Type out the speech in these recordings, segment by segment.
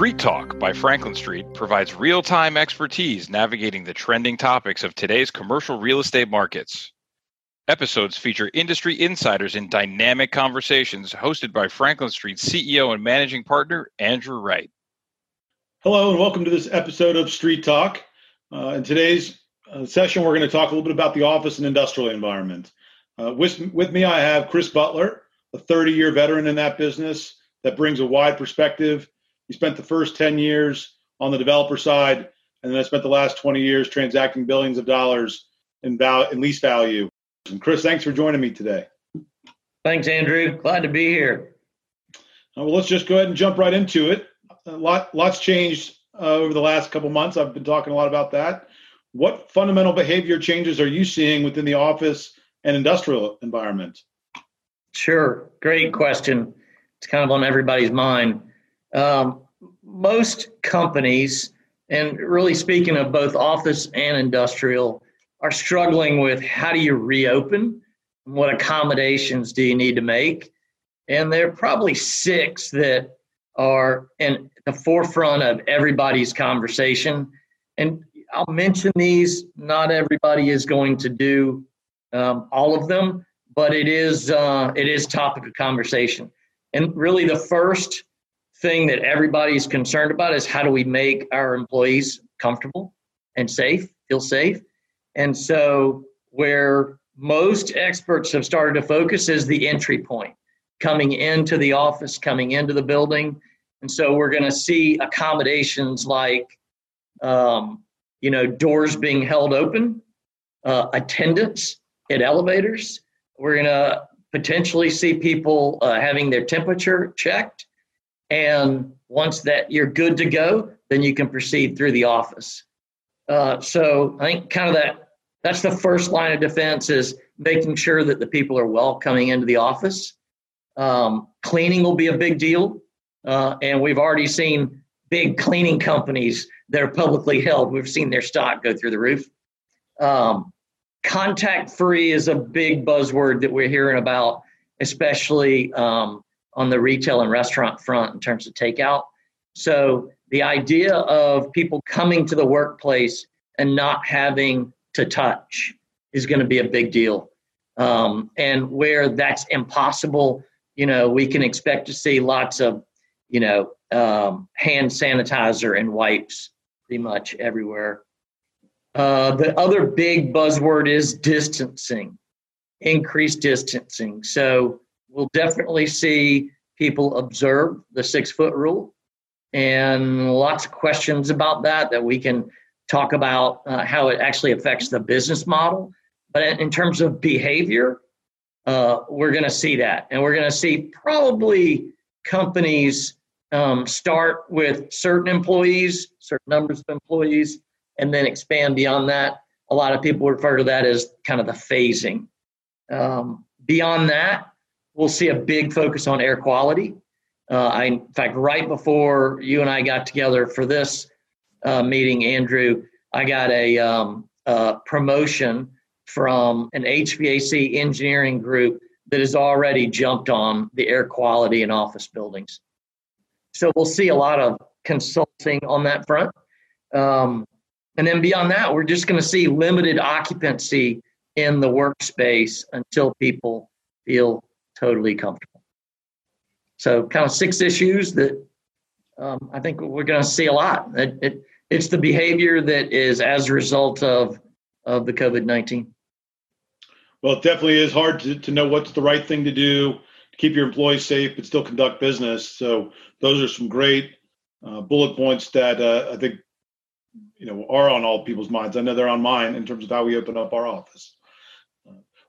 Street Talk by Franklin Street provides real time expertise navigating the trending topics of today's commercial real estate markets. Episodes feature industry insiders in dynamic conversations hosted by Franklin Street CEO and managing partner Andrew Wright. Hello, and welcome to this episode of Street Talk. Uh, in today's uh, session, we're going to talk a little bit about the office and industrial environment. Uh, with, with me, I have Chris Butler, a 30 year veteran in that business that brings a wide perspective he spent the first 10 years on the developer side, and then I spent the last 20 years transacting billions of dollars in, val- in lease value. And Chris, thanks for joining me today. Thanks, Andrew. Glad to be here. Uh, well, let's just go ahead and jump right into it. A lot, lots changed uh, over the last couple months. I've been talking a lot about that. What fundamental behavior changes are you seeing within the office and industrial environment? Sure. Great question. It's kind of on everybody's mind. Um, most companies, and really speaking of both office and industrial, are struggling with how do you reopen? What accommodations do you need to make? And there are probably six that are in the forefront of everybody's conversation. And I'll mention these. Not everybody is going to do um, all of them, but it is uh, it is topic of conversation. And really, the first thing that everybody's concerned about is how do we make our employees comfortable and safe, feel safe. And so, where most experts have started to focus is the entry point coming into the office, coming into the building. And so, we're going to see accommodations like, um, you know, doors being held open, uh, attendance at elevators. We're going to potentially see people uh, having their temperature checked and once that you're good to go, then you can proceed through the office. Uh, so I think kind of that that's the first line of defense is making sure that the people are well coming into the office. Um, cleaning will be a big deal, uh, and we've already seen big cleaning companies that are publicly held. We've seen their stock go through the roof. Um, contact free is a big buzzword that we're hearing about, especially um, on the retail and restaurant front in terms of takeout. So the idea of people coming to the workplace and not having to touch is going to be a big deal. Um, and where that's impossible, you know, we can expect to see lots of, you know, um, hand sanitizer and wipes pretty much everywhere. Uh, the other big buzzword is distancing, increased distancing. So we'll definitely see people observe the six foot rule and lots of questions about that that we can talk about uh, how it actually affects the business model. But in terms of behavior uh, we're going to see that. And we're going to see probably companies um, start with certain employees certain numbers of employees and then expand beyond that. A lot of people refer to that as kind of the phasing. Um, beyond that we'll see a big focus on air quality. Uh, I, in fact, right before you and I got together for this uh, meeting, Andrew, I got a, um, a promotion from an HVAC engineering group that has already jumped on the air quality in office buildings. So we'll see a lot of consulting on that front. Um, and then beyond that, we're just going to see limited occupancy in the workspace until people feel totally comfortable. So, kind of six issues that um, I think we're going to see a lot. It, it, it's the behavior that is as a result of of the COVID nineteen. Well, it definitely is hard to, to know what's the right thing to do to keep your employees safe but still conduct business. So, those are some great uh, bullet points that uh, I think you know are on all people's minds. I know they're on mine in terms of how we open up our office.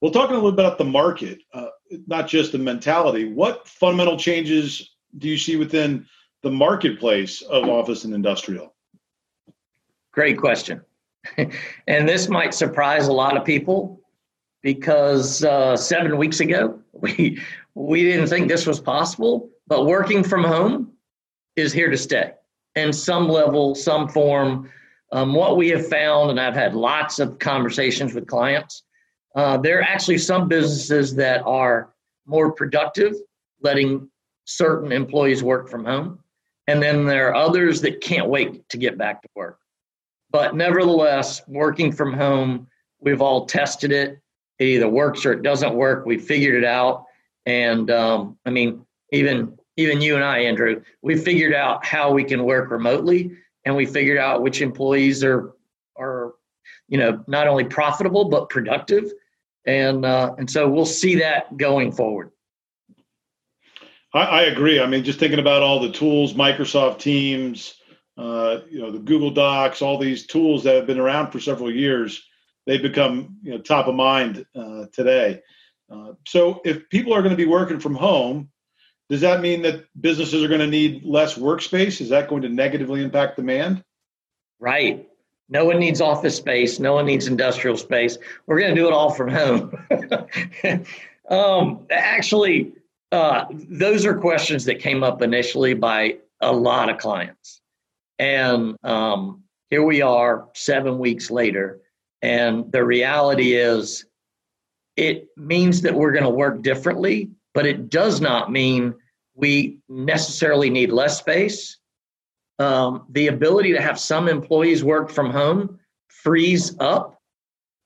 We'll talk a little bit about the market. Uh, not just the mentality. What fundamental changes do you see within the marketplace of office and industrial? Great question. and this might surprise a lot of people because uh, seven weeks ago we we didn't think this was possible. But working from home is here to stay, in some level, some form. Um, what we have found, and I've had lots of conversations with clients, uh, there are actually some businesses that are more productive, letting certain employees work from home. And then there are others that can't wait to get back to work. But nevertheless, working from home, we've all tested it. It either works or it doesn't work. We figured it out. And um, I mean, even even you and I, Andrew, we figured out how we can work remotely, and we figured out which employees are are you know not only profitable but productive, and uh, and so we'll see that going forward. I, I agree. I mean, just thinking about all the tools, Microsoft Teams, uh, you know, the Google Docs, all these tools that have been around for several years, they've become you know top of mind uh, today. Uh, so if people are going to be working from home, does that mean that businesses are going to need less workspace? Is that going to negatively impact demand? Right. No one needs office space. No one needs industrial space. We're going to do it all from home. um, actually, uh, those are questions that came up initially by a lot of clients. And um, here we are seven weeks later. And the reality is, it means that we're going to work differently, but it does not mean we necessarily need less space. Um, the ability to have some employees work from home frees up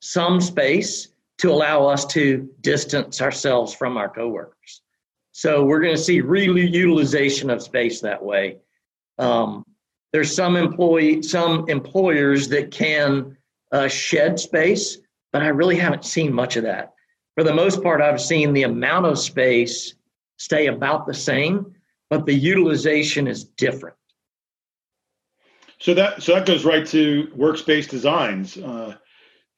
some space to allow us to distance ourselves from our coworkers. So we're going to see reutilization of space that way. Um, there's some employee, some employers that can uh, shed space, but I really haven't seen much of that. For the most part, I've seen the amount of space stay about the same, but the utilization is different. So that so that goes right to workspace designs. Uh,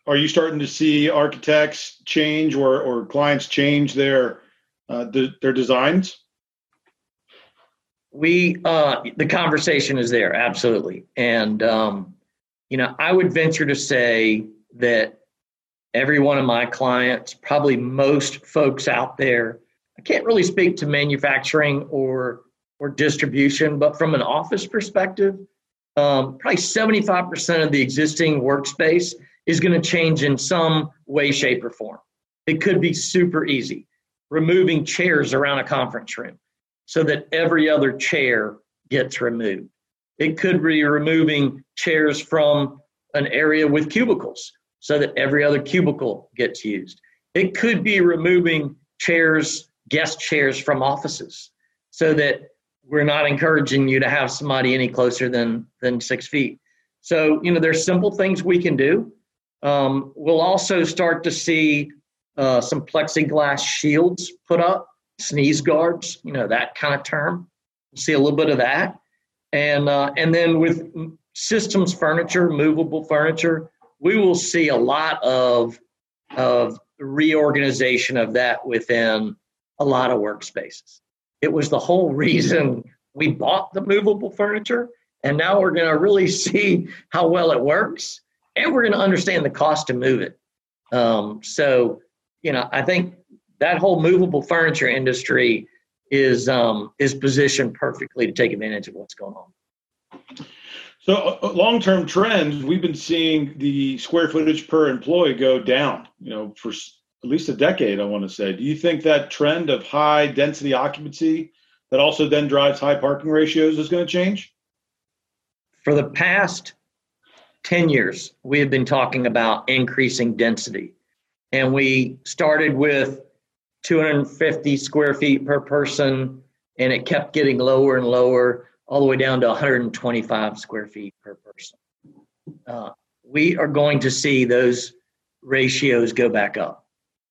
are you starting to see architects change or or clients change their uh, the, their designs? We uh, the conversation is there absolutely, and um, you know I would venture to say that every one of my clients, probably most folks out there, I can't really speak to manufacturing or or distribution, but from an office perspective, um, probably 75% of the existing workspace is going to change in some way, shape, or form. It could be super easy removing chairs around a conference room so that every other chair gets removed. It could be removing chairs from an area with cubicles so that every other cubicle gets used. It could be removing chairs, guest chairs from offices so that we're not encouraging you to have somebody any closer than than six feet. So, you know, there's simple things we can do. Um, we'll also start to see uh, some plexiglass shields put up, sneeze guards, you know, that kind of term. See a little bit of that. And, uh, and then with systems furniture, movable furniture, we will see a lot of, of reorganization of that within a lot of workspaces. It was the whole reason we bought the movable furniture. And now we're going to really see how well it works. And we're going to understand the cost to move it. Um, so you know, I think that whole movable furniture industry is um, is positioned perfectly to take advantage of what's going on. So, uh, uh long term trends, we've been seeing the square footage per employee go down. You know, for at least a decade, I want to say. Do you think that trend of high density occupancy that also then drives high parking ratios is going to change? For the past 10 years, we have been talking about increasing density and we started with 250 square feet per person and it kept getting lower and lower all the way down to 125 square feet per person uh, we are going to see those ratios go back up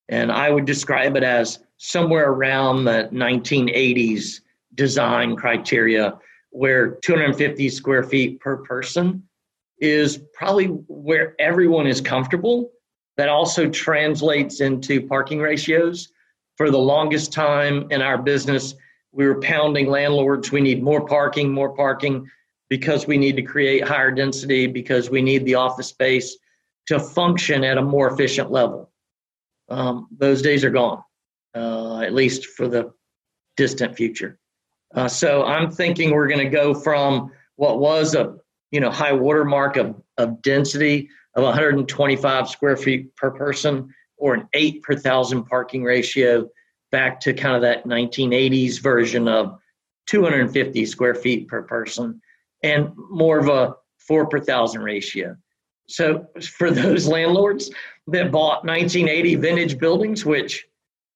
and i would describe it as somewhere around the 1980s design criteria where 250 square feet per person is probably where everyone is comfortable that also translates into parking ratios. For the longest time in our business, we were pounding landlords. We need more parking, more parking, because we need to create higher density, because we need the office space to function at a more efficient level. Um, those days are gone, uh, at least for the distant future. Uh, so I'm thinking we're going to go from what was a you know high watermark of, of density of 125 square feet per person or an eight per thousand parking ratio back to kind of that 1980s version of 250 square feet per person and more of a four per thousand ratio. So for those landlords that bought 1980 vintage buildings, which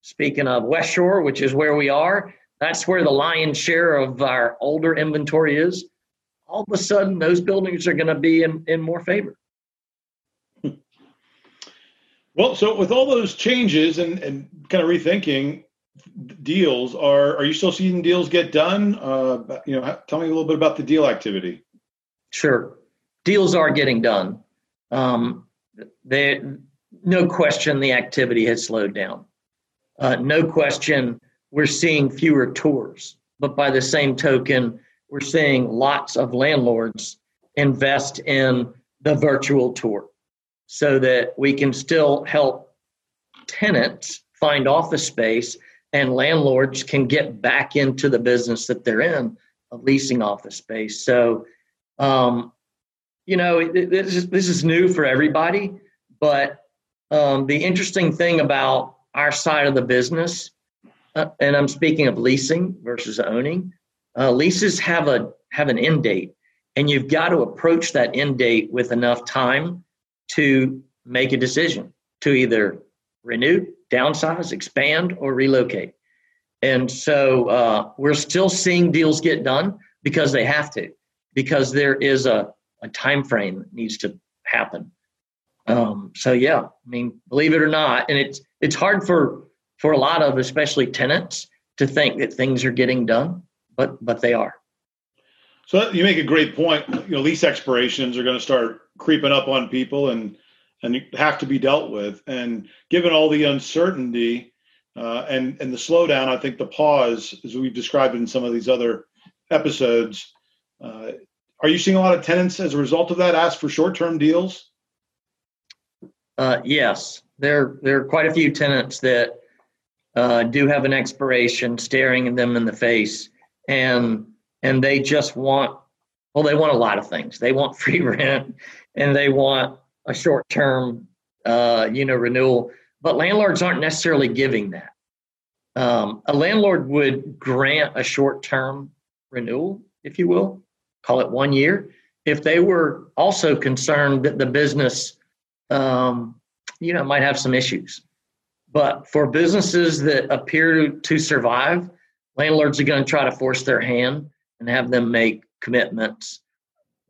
speaking of West Shore, which is where we are, that's where the lion's share of our older inventory is. All of a sudden, those buildings are going to be in, in more favor. Well, so with all those changes and, and kind of rethinking deals, are are you still seeing deals get done? Uh, you know, tell me a little bit about the deal activity. Sure, deals are getting done. Um, they, no question, the activity has slowed down. Uh, no question, we're seeing fewer tours. But by the same token, we're seeing lots of landlords invest in the virtual tour so that we can still help tenants find office space and landlords can get back into the business that they're in of leasing office space. So, um, you know, this is, this is new for everybody, but um, the interesting thing about our side of the business, uh, and I'm speaking of leasing versus owning, uh, leases have a have an end date, and you've got to approach that end date with enough time to make a decision to either renew, downsize, expand, or relocate. And so uh, we're still seeing deals get done because they have to, because there is a, a time frame needs to happen. Um, so yeah, I mean, believe it or not, and it's it's hard for for a lot of especially tenants to think that things are getting done, but but they are. So you make a great point. You know, lease expirations are going to start creeping up on people and and have to be dealt with. And given all the uncertainty uh, and and the slowdown, I think the pause, as we've described in some of these other episodes, uh, are you seeing a lot of tenants as a result of that ask for short term deals? Uh, yes, there there are quite a few tenants that uh, do have an expiration staring them in the face, and and they just want well, they want a lot of things. They want free rent, and they want a short term, uh, you know, renewal. But landlords aren't necessarily giving that. Um, a landlord would grant a short term renewal, if you will, call it one year, if they were also concerned that the business um, you know, might have some issues. But for businesses that appear to survive, landlords are going to try to force their hand and have them make commitments,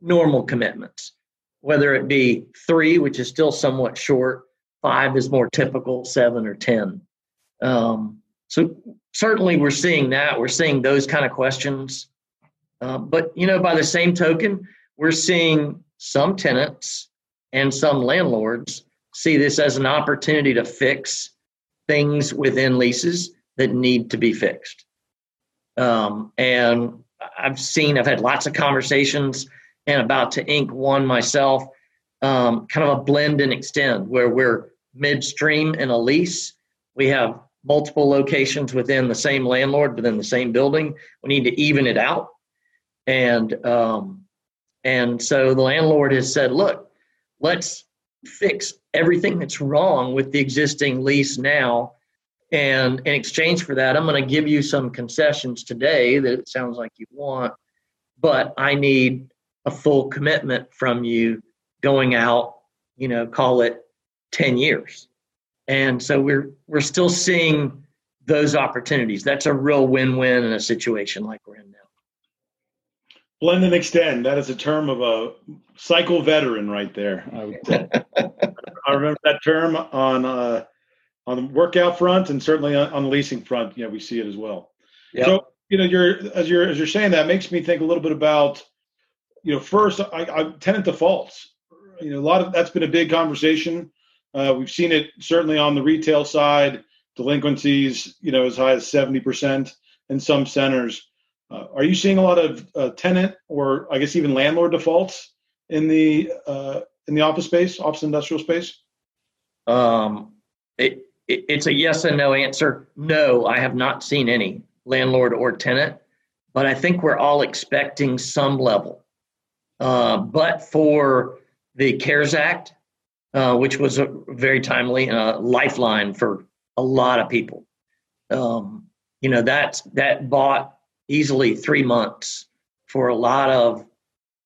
normal commitments, whether it be three, which is still somewhat short, five is more typical, seven or 10. Um, so certainly we're seeing that. We're seeing those kind of questions. Uh, but, you know, by the same token, we're seeing some tenants and some landlords see this as an opportunity to fix things within leases that need to be fixed. Um, and I've seen, I've had lots of conversations and about to ink one myself, um, kind of a blend and extend where we're midstream in a lease. We have multiple locations within the same landlord, within the same building. We need to even it out. And, um, and so the landlord has said, look, let's fix everything that's wrong with the existing lease now. And in exchange for that, I'm going to give you some concessions today that it sounds like you want, but I need a full commitment from you going out, you know, call it 10 years. And so we're we're still seeing those opportunities. That's a real win-win in a situation like we're in now. Blend and extend. That is a term of a cycle veteran right there. I, I remember that term on uh, on the workout front and certainly on, on, the leasing front. Yeah, we see it as well. Yep. So you know, you're as you're as you're saying that makes me think a little bit about you know first I, I, tenant defaults. You know, a lot of that's been a big conversation. Uh, we've seen it certainly on the retail side, delinquencies you know as high as seventy percent in some centers. Uh, are you seeing a lot of uh, tenant or I guess even landlord defaults in the uh, in the office space, office industrial space? Um, it, it, it's a yes and no answer. No, I have not seen any landlord or tenant, but I think we're all expecting some level. Uh, but for the CARES Act, uh, which was a very timely uh, lifeline for a lot of people, um, you know that that bought easily three months for a lot of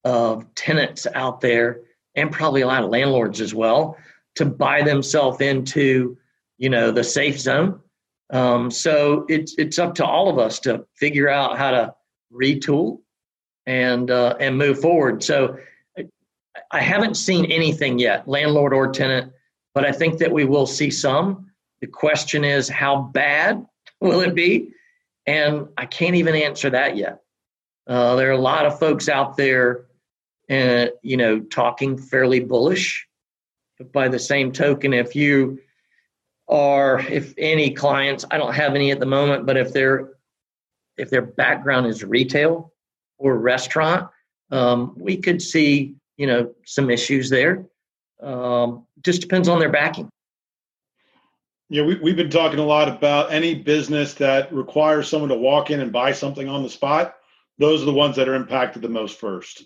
of tenants out there and probably a lot of landlords as well to buy themselves into you know the safe zone. Um, so it's it's up to all of us to figure out how to retool and uh, and move forward. So i haven't seen anything yet landlord or tenant but i think that we will see some. The question is how bad will it be and i can't even answer that yet. Uh, there are a lot of folks out there and you know talking fairly bullish. But by the same token if you are if any clients i don't have any at the moment but if their if their background is retail or restaurant um, we could see you know some issues there. Um, just depends on their backing yeah we, we've been talking a lot about any business that requires someone to walk in and buy something on the spot those are the ones that are impacted the most first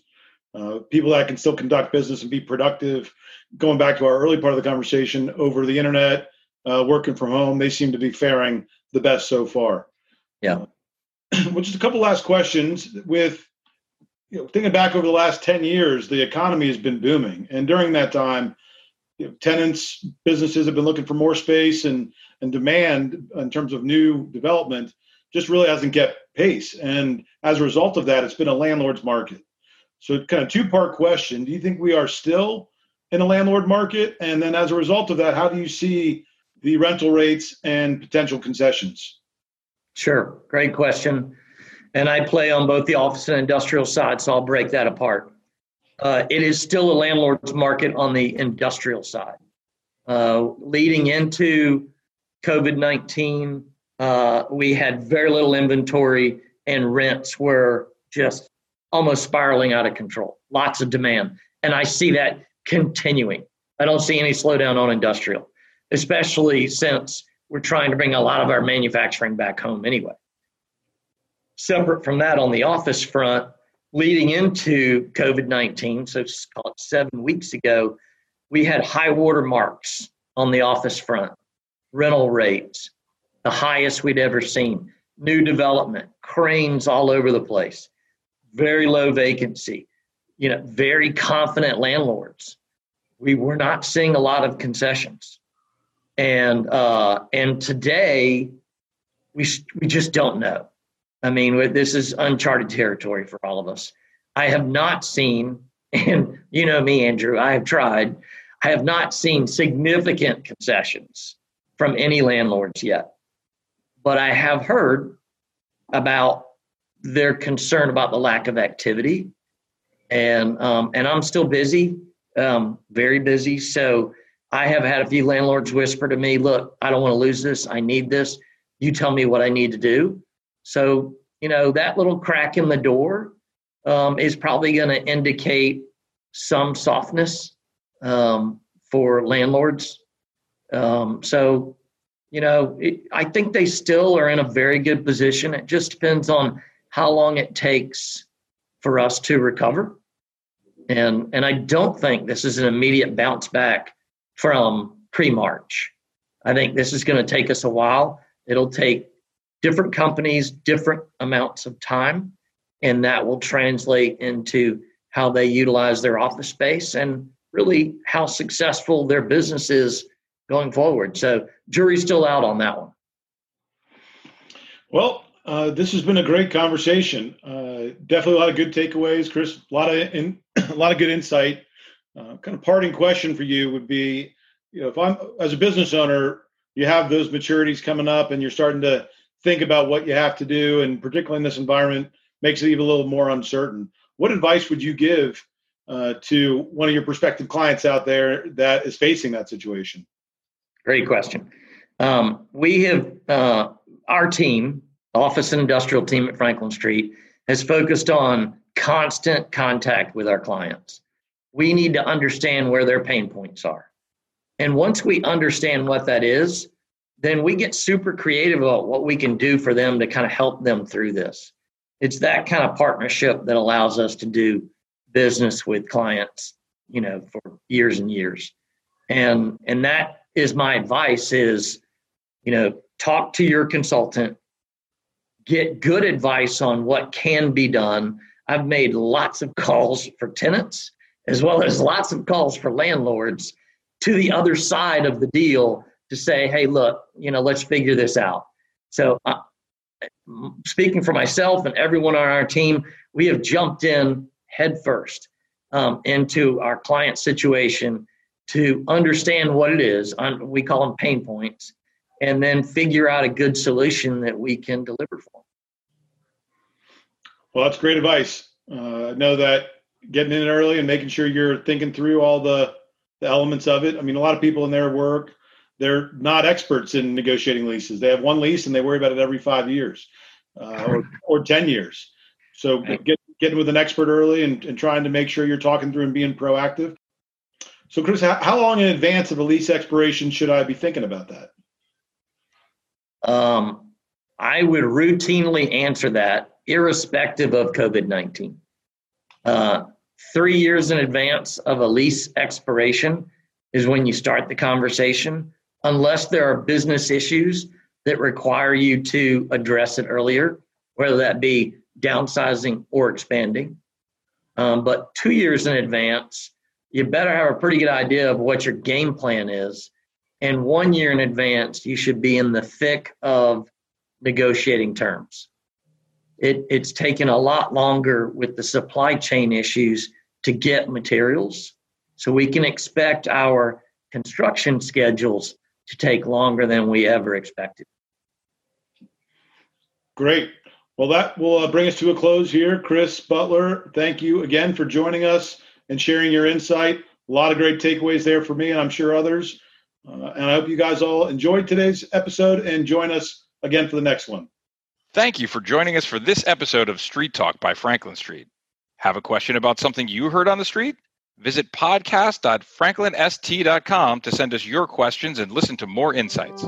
uh, people that can still conduct business and be productive. Going back to our early part of the conversation, over the internet, uh, working from home, they seem to be faring the best so far. Yeah. Uh, which is a couple last questions. With you know, thinking back over the last ten years, the economy has been booming, and during that time, you know, tenants, businesses have been looking for more space, and and demand in terms of new development just really hasn't kept pace. And as a result of that, it's been a landlord's market. So, kind of two part question Do you think we are still in a landlord market? And then, as a result of that, how do you see the rental rates and potential concessions? Sure. Great question. And I play on both the office and industrial side, so I'll break that apart. Uh, it is still a landlord's market on the industrial side. Uh, leading into COVID 19, uh, we had very little inventory and rents were just almost spiraling out of control. Lots of demand. And I see that continuing. I don't see any slowdown on industrial, especially since we're trying to bring a lot of our manufacturing back home anyway. Separate from that, on the office front, leading into COVID 19, so seven weeks ago, we had high water marks on the office front, rental rates, the highest we'd ever seen, new development, cranes all over the place. Very low vacancy, you know, very confident landlords. We were not seeing a lot of concessions, and uh, and today we we just don't know. I mean, this is uncharted territory for all of us. I have not seen, and you know me, Andrew. I have tried. I have not seen significant concessions from any landlords yet, but I have heard about their concern about the lack of activity, and um, and I'm still busy, um, very busy. So I have had a few landlords whisper to me, "Look, I don't want to lose this. I need this. You tell me what I need to do." So you know that little crack in the door um, is probably going to indicate some softness um, for landlords. Um, so you know, it, I think they still are in a very good position. It just depends on how long it takes for us to recover. And, and I don't think this is an immediate bounce back from pre March. I think this is going to take us a while. It'll take different companies different amounts of time, and that will translate into how they utilize their office space and really how successful their business is going forward. So, jury's still out on that one. Well, uh, this has been a great conversation. Uh, definitely a lot of good takeaways, Chris. A lot of in, a lot of good insight. Uh, kind of parting question for you would be, you know, if I'm as a business owner, you have those maturities coming up, and you're starting to think about what you have to do, and particularly in this environment, makes it even a little more uncertain. What advice would you give uh, to one of your prospective clients out there that is facing that situation? Great question. Um, we have uh, our team office and industrial team at Franklin Street has focused on constant contact with our clients. We need to understand where their pain points are. And once we understand what that is, then we get super creative about what we can do for them to kind of help them through this. It's that kind of partnership that allows us to do business with clients, you know, for years and years. And and that is my advice is, you know, talk to your consultant get good advice on what can be done. I've made lots of calls for tenants as well as lots of calls for landlords to the other side of the deal to say, hey, look, you know, let's figure this out. So, uh, speaking for myself and everyone on our team, we have jumped in headfirst um, into our client situation to understand what it is. we call them pain points, and then figure out a good solution that we can deliver for. them. Well, that's great advice. Uh, know that getting in early and making sure you're thinking through all the, the elements of it. I mean, a lot of people in their work, they're not experts in negotiating leases. They have one lease and they worry about it every five years uh, or, or 10 years. So get, getting with an expert early and, and trying to make sure you're talking through and being proactive. So, Chris, how, how long in advance of a lease expiration should I be thinking about that? Um, I would routinely answer that, irrespective of COVID 19. Uh, three years in advance of a lease expiration is when you start the conversation, unless there are business issues that require you to address it earlier, whether that be downsizing or expanding. Um, but two years in advance, you better have a pretty good idea of what your game plan is. And one year in advance, you should be in the thick of negotiating terms. It, it's taken a lot longer with the supply chain issues to get materials. So we can expect our construction schedules to take longer than we ever expected. Great. Well, that will uh, bring us to a close here. Chris Butler, thank you again for joining us and sharing your insight. A lot of great takeaways there for me, and I'm sure others. Uh, and I hope you guys all enjoyed today's episode and join us again for the next one. Thank you for joining us for this episode of Street Talk by Franklin Street. Have a question about something you heard on the street? Visit podcast.franklinst.com to send us your questions and listen to more insights.